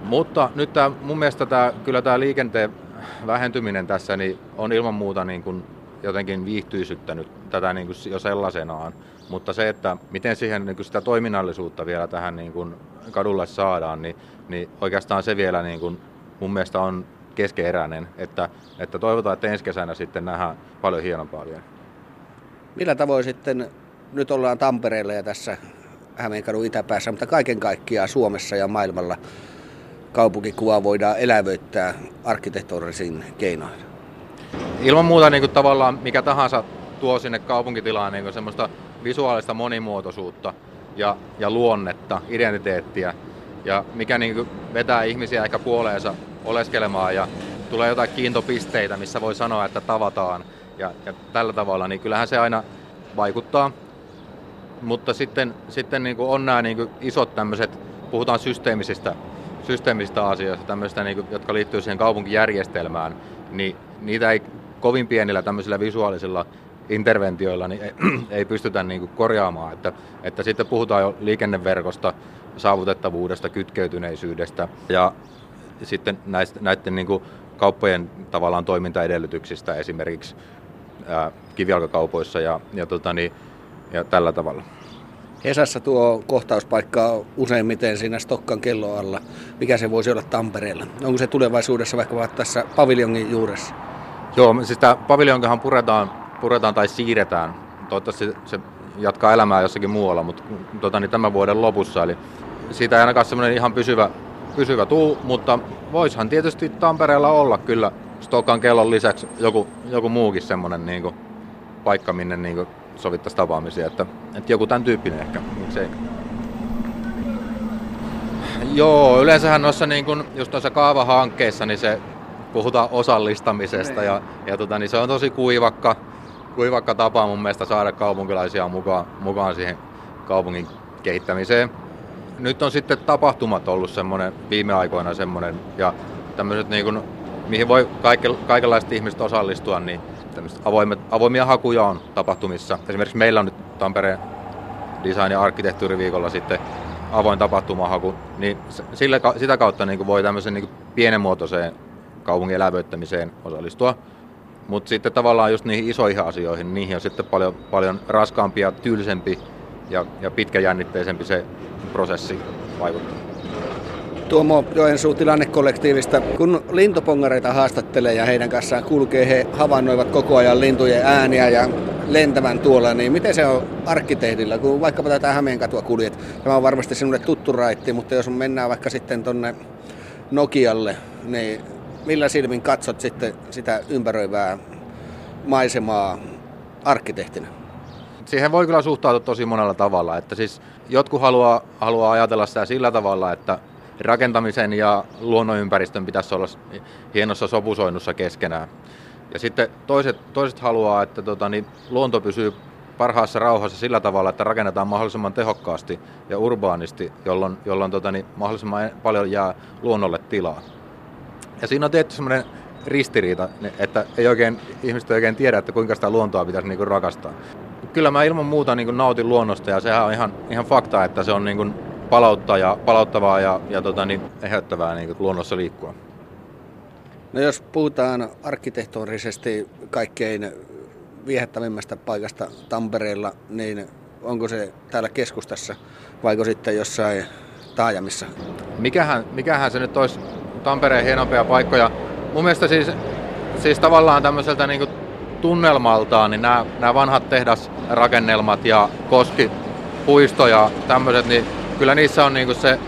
Mutta nyt tämä, mun mielestä tämä, kyllä tämä liikenteen vähentyminen tässä niin on ilman muuta niin kuin jotenkin viihtyisyttänyt tätä niin kuin jo sellaisenaan. Mutta se, että miten siihen niin kuin sitä toiminnallisuutta vielä tähän niin kuin kadulle saadaan, niin, niin oikeastaan se vielä niin kuin mun mielestä on keskeeräinen, että, että toivotaan, että ensi kesänä sitten nähdään paljon hienompaa vielä. Millä tavoin sitten, nyt ollaan Tampereella ja tässä Hämeenkadun itäpäässä, mutta kaiken kaikkiaan Suomessa ja maailmalla kaupunkikuva voidaan elävöittää arkkitehtorisin keinoin? ilman muuta niin kuin tavallaan mikä tahansa tuo sinne kaupunkitilaan niin semmoista visuaalista monimuotoisuutta ja, ja luonnetta, identiteettiä, ja mikä niin vetää ihmisiä ehkä puoleensa oleskelemaan ja tulee jotain kiintopisteitä, missä voi sanoa, että tavataan ja, ja tällä tavalla, niin kyllähän se aina vaikuttaa. Mutta sitten, sitten niin on nämä niin isot tämmöiset, puhutaan systeemisistä, systeemisistä asioista, tämmöistä, niin kuin, jotka liittyy siihen kaupunkijärjestelmään, niin niitä ei kovin pienillä tämmöisillä visuaalisilla interventioilla niin ei, ei pystytä niin kuin korjaamaan. Että, että sitten puhutaan jo liikenneverkosta, saavutettavuudesta, kytkeytyneisyydestä ja sitten näistä, näiden niin kuin kauppojen tavallaan toimintaedellytyksistä esimerkiksi ää, kivijalkakaupoissa ja, ja, tota niin, ja tällä tavalla. Hesassa tuo kohtauspaikka on useimmiten siinä Stokkan kelloalla. Mikä se voisi olla Tampereella? Onko se tulevaisuudessa vaikka tässä paviljongin juuressa? Joo, siis tämä paviljonkahan puretaan, puretaan tai siirretään. Toivottavasti se jatkaa elämää jossakin muualla, mutta tota, niin tämän vuoden lopussa. Eli siitä ei ainakaan semmoinen ihan pysyvä, pysyvä tuu, mutta voishan tietysti Tampereella olla kyllä Stokan kellon lisäksi joku, joku muukin semmoinen niin paikka, minne niin kuin, sovittaisi tapaamisia. Että, että joku tämän tyyppinen ehkä, miksei. Joo, yleensähän noissa niin kuin, just noissa kaavahankkeissa, niin se puhutaan osallistamisesta ja, ja tota, niin se on tosi kuivakka, kuivakka tapa mun mielestä saada kaupunkilaisia mukaan, mukaan siihen kaupungin kehittämiseen. Nyt on sitten tapahtumat ollut semmoinen viime aikoina semmoinen ja tämmöiset niin kuin, mihin voi kaiken, kaikenlaiset ihmiset osallistua, niin avoimet, avoimia hakuja on tapahtumissa. Esimerkiksi meillä on nyt Tampereen design- ja arkkitehtuuriviikolla sitten avoin tapahtumahaku, niin sillä, sitä kautta niin kuin voi tämmöisen niin kuin pienenmuotoiseen kaupungin elävöittämiseen osallistua. Mutta sitten tavallaan just niihin isoihin asioihin, niihin on sitten paljon, paljon raskaampi ja tylsempi ja, ja pitkäjännitteisempi se prosessi vaikuttaa. Tuomo Joensuu tilannekollektiivista. Kun lintupongareita haastattelee ja heidän kanssaan kulkee, he havainnoivat koko ajan lintujen ääniä ja lentävän tuolla, niin miten se on arkkitehdillä, kun vaikkapa tätä Hämeenkatua kuljet? Tämä on varmasti sinulle tuttu raitti, mutta jos mennään vaikka sitten tonne Nokialle, niin millä silmin katsot sitten sitä ympäröivää maisemaa arkkitehtinä? Siihen voi kyllä suhtautua tosi monella tavalla. Että siis jotkut haluaa, haluaa ajatella sitä sillä tavalla, että rakentamisen ja luonnonympäristön pitäisi olla hienossa sopusoinnussa keskenään. Ja sitten toiset, toiset haluaa, että tota, niin luonto pysyy parhaassa rauhassa sillä tavalla, että rakennetaan mahdollisimman tehokkaasti ja urbaanisti, jolloin, jolloin tota, niin mahdollisimman paljon jää luonnolle tilaa. Ja siinä on tietty semmoinen ristiriita, että ei oikein, ihmiset ei oikein tiedä, että kuinka sitä luontoa pitäisi niin rakastaa. Kyllä mä ilman muuta niin nautin luonnosta ja sehän on ihan, ihan fakta, että se on niin palauttaa palauttavaa ja, ja tota, niin, eheyttävää niin luonnossa liikkua. No jos puhutaan arkkitehtonisesti kaikkein viehättävimmästä paikasta Tampereella, niin onko se täällä keskustassa vaiko sitten jossain taajamissa? Mikähän, mikähän se nyt olisi Tampereen hienompia paikkoja. Mun mielestä siis, siis tavallaan tämmöiseltä niin tunnelmaltaan, niin nämä, nämä vanhat tehdasrakennelmat ja koski, puisto ja tämmöiset, niin kyllä niissä on niin kuin se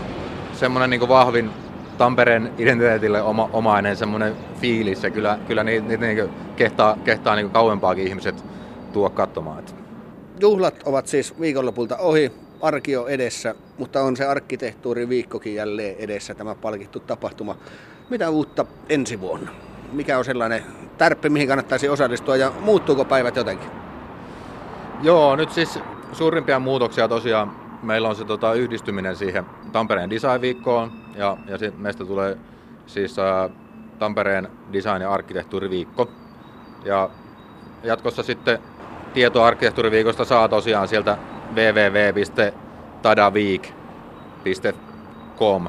semmoinen niin kuin vahvin Tampereen identiteetille oma, omainen semmoinen fiilis ja kyllä, kyllä niitä, niitä niin kehtaa, kehtaa niin kauempaakin ihmiset tuo katsomaan. Juhlat ovat siis viikonlopulta ohi arkio edessä, mutta on se arkkitehtuuriviikkokin jälleen edessä, tämä palkittu tapahtuma. Mitä uutta ensi vuonna? Mikä on sellainen tärppi, mihin kannattaisi osallistua ja muuttuuko päivät jotenkin? Joo, nyt siis suurimpia muutoksia tosiaan meillä on se tota, yhdistyminen siihen Tampereen Design-viikkoon ja, ja sit meistä tulee siis ä, Tampereen Design- ja arkkitehtuuriviikko. Ja jatkossa sitten tietoa arkkitehtuuriviikosta saa tosiaan sieltä www.tadaweek.com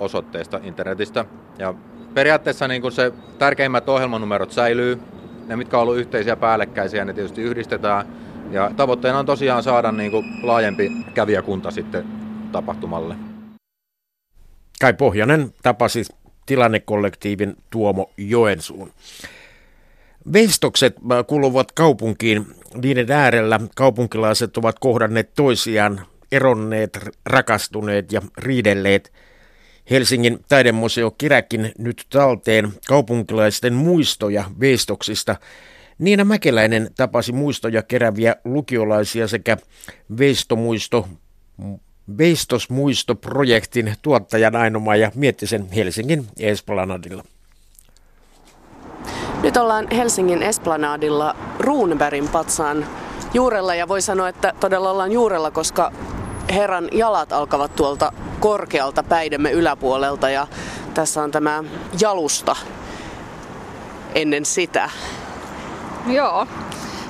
osoitteesta internetistä. Ja periaatteessa niin kuin se tärkeimmät ohjelmanumerot säilyy. Ne, mitkä on ollut yhteisiä päällekkäisiä, ne tietysti yhdistetään. Ja tavoitteena on tosiaan saada niin kuin laajempi kävijäkunta sitten tapahtumalle. Kai Pohjanen tapasi tilannekollektiivin Tuomo Joensuun. Veistokset äh, kuuluvat kaupunkiin. Niiden äärellä kaupunkilaiset ovat kohdanneet toisiaan, eronneet, rakastuneet ja riidelleet. Helsingin taidemuseo kiräkin nyt talteen kaupunkilaisten muistoja veistoksista. Niina Mäkeläinen tapasi muistoja keräviä lukiolaisia sekä veistomuisto Veistosmuistoprojektin tuottajan Ainoma ja mietti sen Helsingin Esplanadilla. Nyt ollaan Helsingin Esplanadilla Runebergin patsaan juurella ja voi sanoa, että todella ollaan juurella, koska herran jalat alkavat tuolta korkealta päidemme yläpuolelta ja tässä on tämä jalusta ennen sitä. Joo,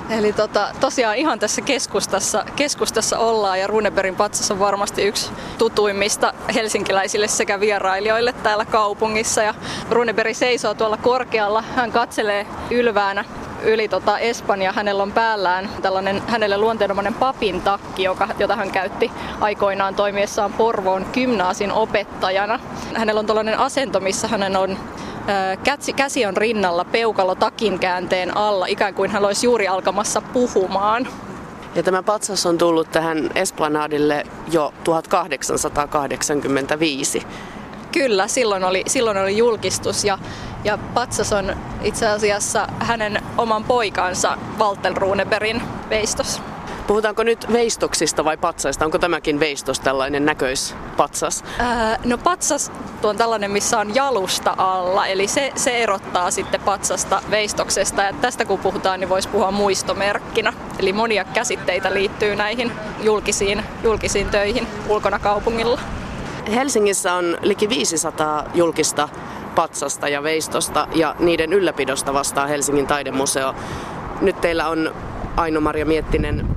Eli tota, tosiaan ihan tässä keskustassa, keskustassa ollaan ja Runebergin patsas on varmasti yksi tutuimmista helsinkiläisille sekä vierailijoille täällä kaupungissa. Ja Runeberg seisoo tuolla korkealla, hän katselee ylväänä yli tota Espanja. Hänellä on päällään tällainen hänelle luonteenomainen papin takki, joka, jota hän käytti aikoinaan toimiessaan Porvoon gymnaasin opettajana. Hänellä on tällainen asento, missä hänen on Käsi, käsi on rinnalla, peukalo takin käänteen alla, ikään kuin hän olisi juuri alkamassa puhumaan. Ja tämä patsas on tullut tähän Esplanadille jo 1885. Kyllä, silloin oli, silloin oli julkistus ja, ja patsas on itse asiassa hänen oman poikansa Walter Runebergin veistos. Puhutaanko nyt veistoksista vai patsaista? Onko tämäkin veistos tällainen näköispatsas? Ää, no patsas on tällainen, missä on jalusta alla, eli se, se erottaa sitten patsasta veistoksesta. Ja tästä kun puhutaan, niin voisi puhua muistomerkkinä. Eli monia käsitteitä liittyy näihin julkisiin, julkisiin töihin ulkona kaupungilla. Helsingissä on liki 500 julkista patsasta ja veistosta ja niiden ylläpidosta vastaa Helsingin taidemuseo. Nyt teillä on Aino-Maria Miettinen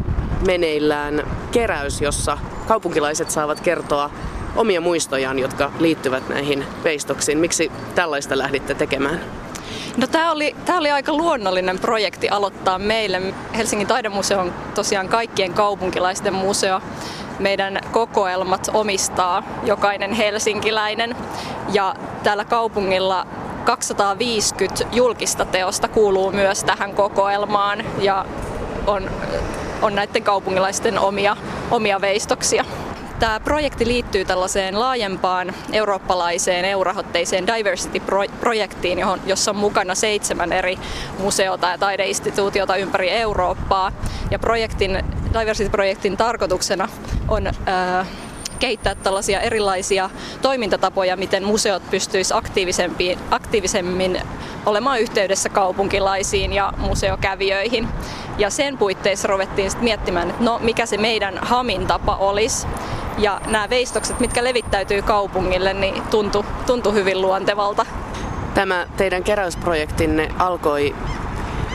meneillään keräys, jossa kaupunkilaiset saavat kertoa omia muistojaan, jotka liittyvät näihin veistoksiin. Miksi tällaista lähditte tekemään? No tämä oli, tämä oli aika luonnollinen projekti aloittaa meille. Helsingin taidemuseo on tosiaan kaikkien kaupunkilaisten museo. Meidän kokoelmat omistaa jokainen helsinkiläinen ja täällä kaupungilla 250 julkista teosta kuuluu myös tähän kokoelmaan ja on on näiden kaupungilaisten omia, omia veistoksia. Tämä projekti liittyy tällaiseen laajempaan eurooppalaiseen EU-rahoitteiseen Diversity-projektiin, johon, jossa on mukana seitsemän eri museota ja taideinstituutiota ympäri Eurooppaa. Ja projektin, Diversity-projektin tarkoituksena on ää, kehittää tällaisia erilaisia toimintatapoja, miten museot pystyisivät aktiivisemmin olemaan yhteydessä kaupunkilaisiin ja museokävijöihin. Ja sen puitteissa ruvettiin sitten miettimään, että no mikä se meidän hamin tapa olisi. Ja nämä veistokset, mitkä levittäytyy kaupungille, niin tuntui, tuntui hyvin luontevalta. Tämä teidän keräysprojektinne alkoi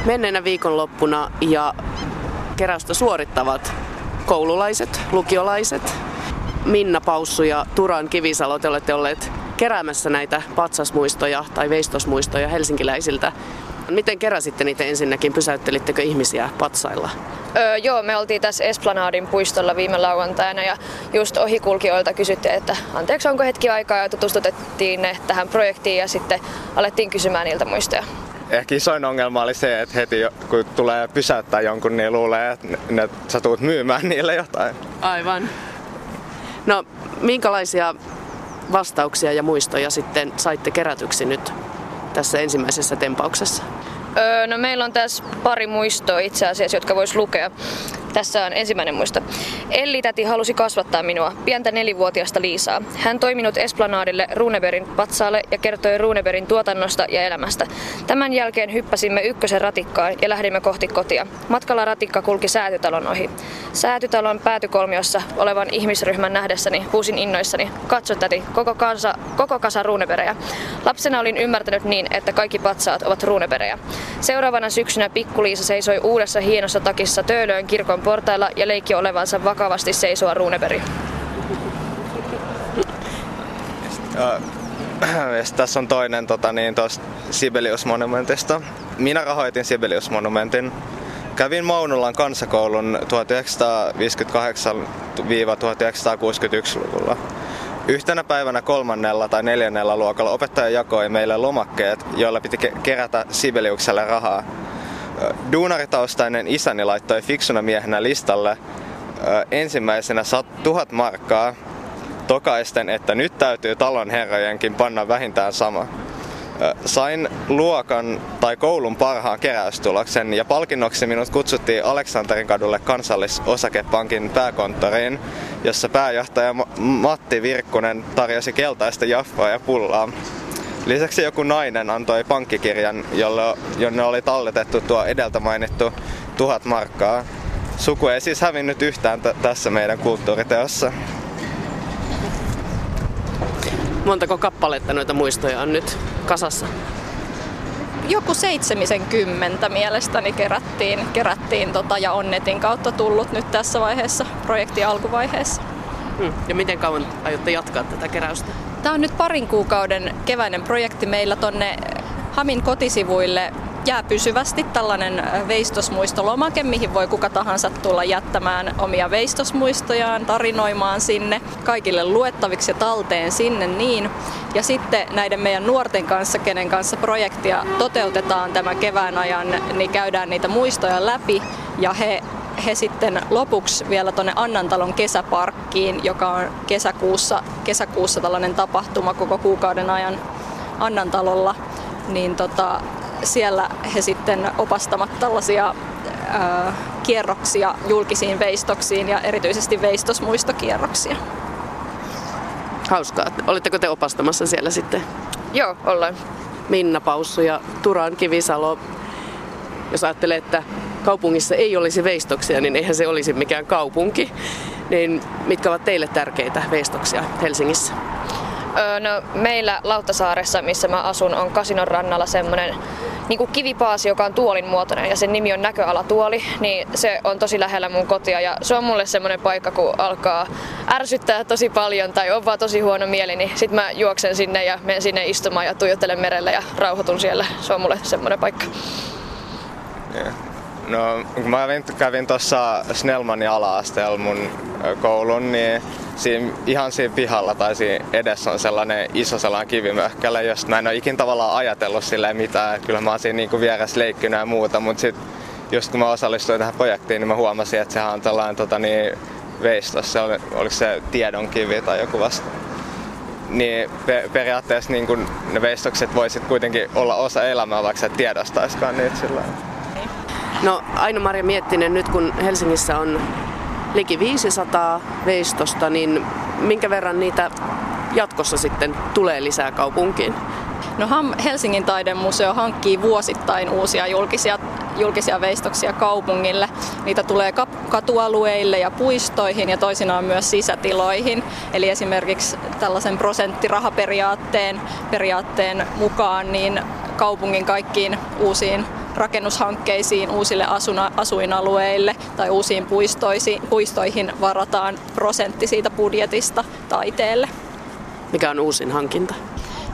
menneenä viikonloppuna ja keräystä suorittavat koululaiset, lukiolaiset. Minna Paussu ja Turan Kivisalo, te olette olleet keräämässä näitä patsasmuistoja tai veistosmuistoja helsinkiläisiltä. Miten keräsitte niitä ensinnäkin? Pysäyttelittekö ihmisiä patsailla? Öö, joo, me oltiin tässä Esplanadin puistolla viime lauantaina ja just ohikulkijoilta kysyttiin, että anteeksi onko hetki aikaa ja tutustutettiin ne tähän projektiin ja sitten alettiin kysymään niiltä muistoja. Ehkä isoin ongelma oli se, että heti kun tulee pysäyttää jonkun, niin luulee, että ne, sä tulet myymään niille jotain. Aivan. No, minkälaisia vastauksia ja muistoja sitten saitte kerätyksi nyt tässä ensimmäisessä tempauksessa? Öö, no meillä on tässä pari muistoa itse asiassa, jotka vois lukea. Tässä on ensimmäinen muisto. Elli-täti halusi kasvattaa minua, pientä nelivuotiasta Liisaa. Hän toi minut Esplanadille Runeberin patsaalle ja kertoi Runeberin tuotannosta ja elämästä. Tämän jälkeen hyppäsimme ykkösen ratikkaan ja lähdimme kohti kotia. Matkalla ratikka kulki säätytalon ohi. Säätytalon päätykolmiossa olevan ihmisryhmän nähdessäni huusin innoissani. Katso täti, koko, kansa, koko kasa ruuneberejä. Lapsena olin ymmärtänyt niin, että kaikki patsaat ovat ruuneberejä. Seuraavana syksynä pikkuliisa seisoi uudessa hienossa takissa Töölöön kirkon kirkon portailla ja leikki olevansa vakavasti seisoa Runeberg. Ja, tässä on toinen tota, niin, Sibelius-monumentista. Minä rahoitin Sibelius-monumentin. Kävin Maunulan kansakoulun 1958-1961-luvulla. Yhtenä päivänä kolmannella tai neljännellä luokalla opettaja jakoi meille lomakkeet, joilla piti kerätä Sibeliukselle rahaa. Duunaritaustainen isäni laittoi fiksuna miehenä listalle ensimmäisenä tuhat markkaa tokaisten, että nyt täytyy talon herrojenkin panna vähintään sama. Sain luokan tai koulun parhaan keräystuloksen ja palkinnoksi minut kutsuttiin Aleksanterin kadulle kansallisosakepankin pääkonttoriin, jossa pääjohtaja Matti Virkkunen tarjosi keltaista jaffaa ja pullaa. Lisäksi joku nainen antoi pankkikirjan, jolle, jonne oli talletettu tuo edeltä mainittu tuhat markkaa. Suku ei siis hävinnyt yhtään t- tässä meidän kulttuuriteossa. Montako kappaletta noita muistoja on nyt kasassa? Joku 70 mielestäni kerättiin, kerättiin tota, ja Onnetin kautta tullut nyt tässä vaiheessa, projektin alkuvaiheessa. Hmm. Ja miten kauan aiotte jatkaa tätä keräystä? Tämä on nyt parin kuukauden keväinen projekti meillä tonne Hamin kotisivuille jää pysyvästi tällainen veistosmuistolomake, mihin voi kuka tahansa tulla jättämään omia veistosmuistojaan, tarinoimaan sinne, kaikille luettaviksi ja talteen sinne niin. Ja sitten näiden meidän nuorten kanssa, kenen kanssa projektia toteutetaan tämän kevään ajan, niin käydään niitä muistoja läpi ja he he sitten lopuksi vielä tuonne Annantalon kesäparkkiin, joka on kesäkuussa, kesäkuussa tällainen tapahtuma koko kuukauden ajan Annantalolla, niin tota, siellä he sitten opastamat tällaisia ää, kierroksia julkisiin veistoksiin ja erityisesti veistosmuistokierroksia. Hauskaa. Olitteko te opastamassa siellä sitten? Joo, ollaan. Minna Paussu ja Turan Kivisalo. Jos ajattelee, että kaupungissa ei olisi veistoksia, niin eihän se olisi mikään kaupunki. Niin mitkä ovat teille tärkeitä veistoksia Helsingissä? Öö, no, meillä Lauttasaaressa, missä mä asun, on Kasinon rannalla semmoinen niin kuin kivipaasi, joka on tuolin muotoinen ja sen nimi on näköalatuoli, niin se on tosi lähellä mun kotia ja se on mulle semmoinen paikka, kun alkaa ärsyttää tosi paljon tai on vaan tosi huono mieli, niin sit mä juoksen sinne ja menen sinne istumaan ja tuijottelen merelle ja rauhoitun siellä. Se on mulle semmoinen paikka. Yeah. No, kun mä kävin tuossa Snellmanin ala-asteella mun koulun, niin siinä, ihan siinä pihalla tai siinä edessä on sellainen iso sellainen kivimöhkälä, josta mä en ole ikin tavallaan ajatellut silleen mitään. Kyllä mä oon siinä niinku vieressä leikkynyt ja muuta, mutta sitten just kun mä osallistuin tähän projektiin, niin mä huomasin, että sehän on tällainen tota, niin, veistos, se oli, oliko se tiedonkivi tai joku vasta. Niin pe- periaatteessa niin kun ne veistokset voisit kuitenkin olla osa elämää, vaikka sä et tiedostaiskaan niitä sillä No Aino-Maria Miettinen, nyt kun Helsingissä on liki 500 veistosta, niin minkä verran niitä jatkossa sitten tulee lisää kaupunkiin? No Helsingin taidemuseo hankkii vuosittain uusia julkisia, julkisia veistoksia kaupungille. Niitä tulee katualueille ja puistoihin ja toisinaan myös sisätiloihin. Eli esimerkiksi tällaisen prosenttirahaperiaatteen periaatteen mukaan niin kaupungin kaikkiin uusiin rakennushankkeisiin, uusille asuna, asuinalueille tai uusiin puistoihin varataan prosentti siitä budjetista taiteelle. Mikä on uusin hankinta?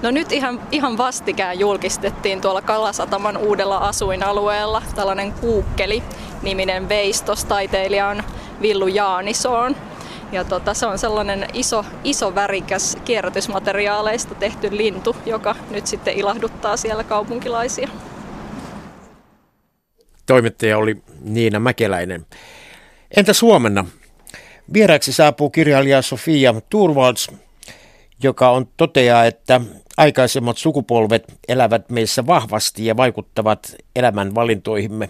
No nyt ihan, ihan vastikään julkistettiin tuolla Kalasataman uudella asuinalueella tällainen Kuukkeli-niminen veistos. Taiteilija on Villu Jaanisoon. Ja tota, se on sellainen iso, iso värikäs kierrätysmateriaaleista tehty lintu, joka nyt sitten ilahduttaa siellä kaupunkilaisia. Toimittaja oli Niina Mäkeläinen. Entä Suomena? Vieraaksi saapuu kirjailija Sofia Turvalds, joka on toteaa, että aikaisemmat sukupolvet elävät meissä vahvasti ja vaikuttavat elämän valintoihimme.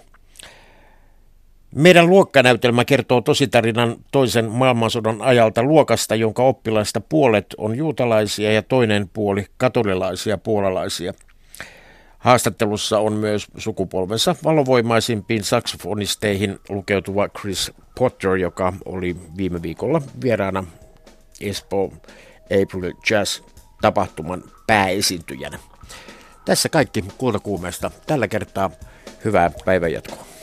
Meidän luokkanäytelmä kertoo tositarinan toisen maailmansodan ajalta luokasta, jonka oppilaista puolet on juutalaisia ja toinen puoli katolilaisia puolalaisia – Haastattelussa on myös sukupolvensa valovoimaisimpiin saksofonisteihin lukeutuva Chris Potter, joka oli viime viikolla vieraana Espoo April Jazz-tapahtuman pääesiintyjänä. Tässä kaikki kultakuumeesta. Tällä kertaa hyvää päivänjatkoa.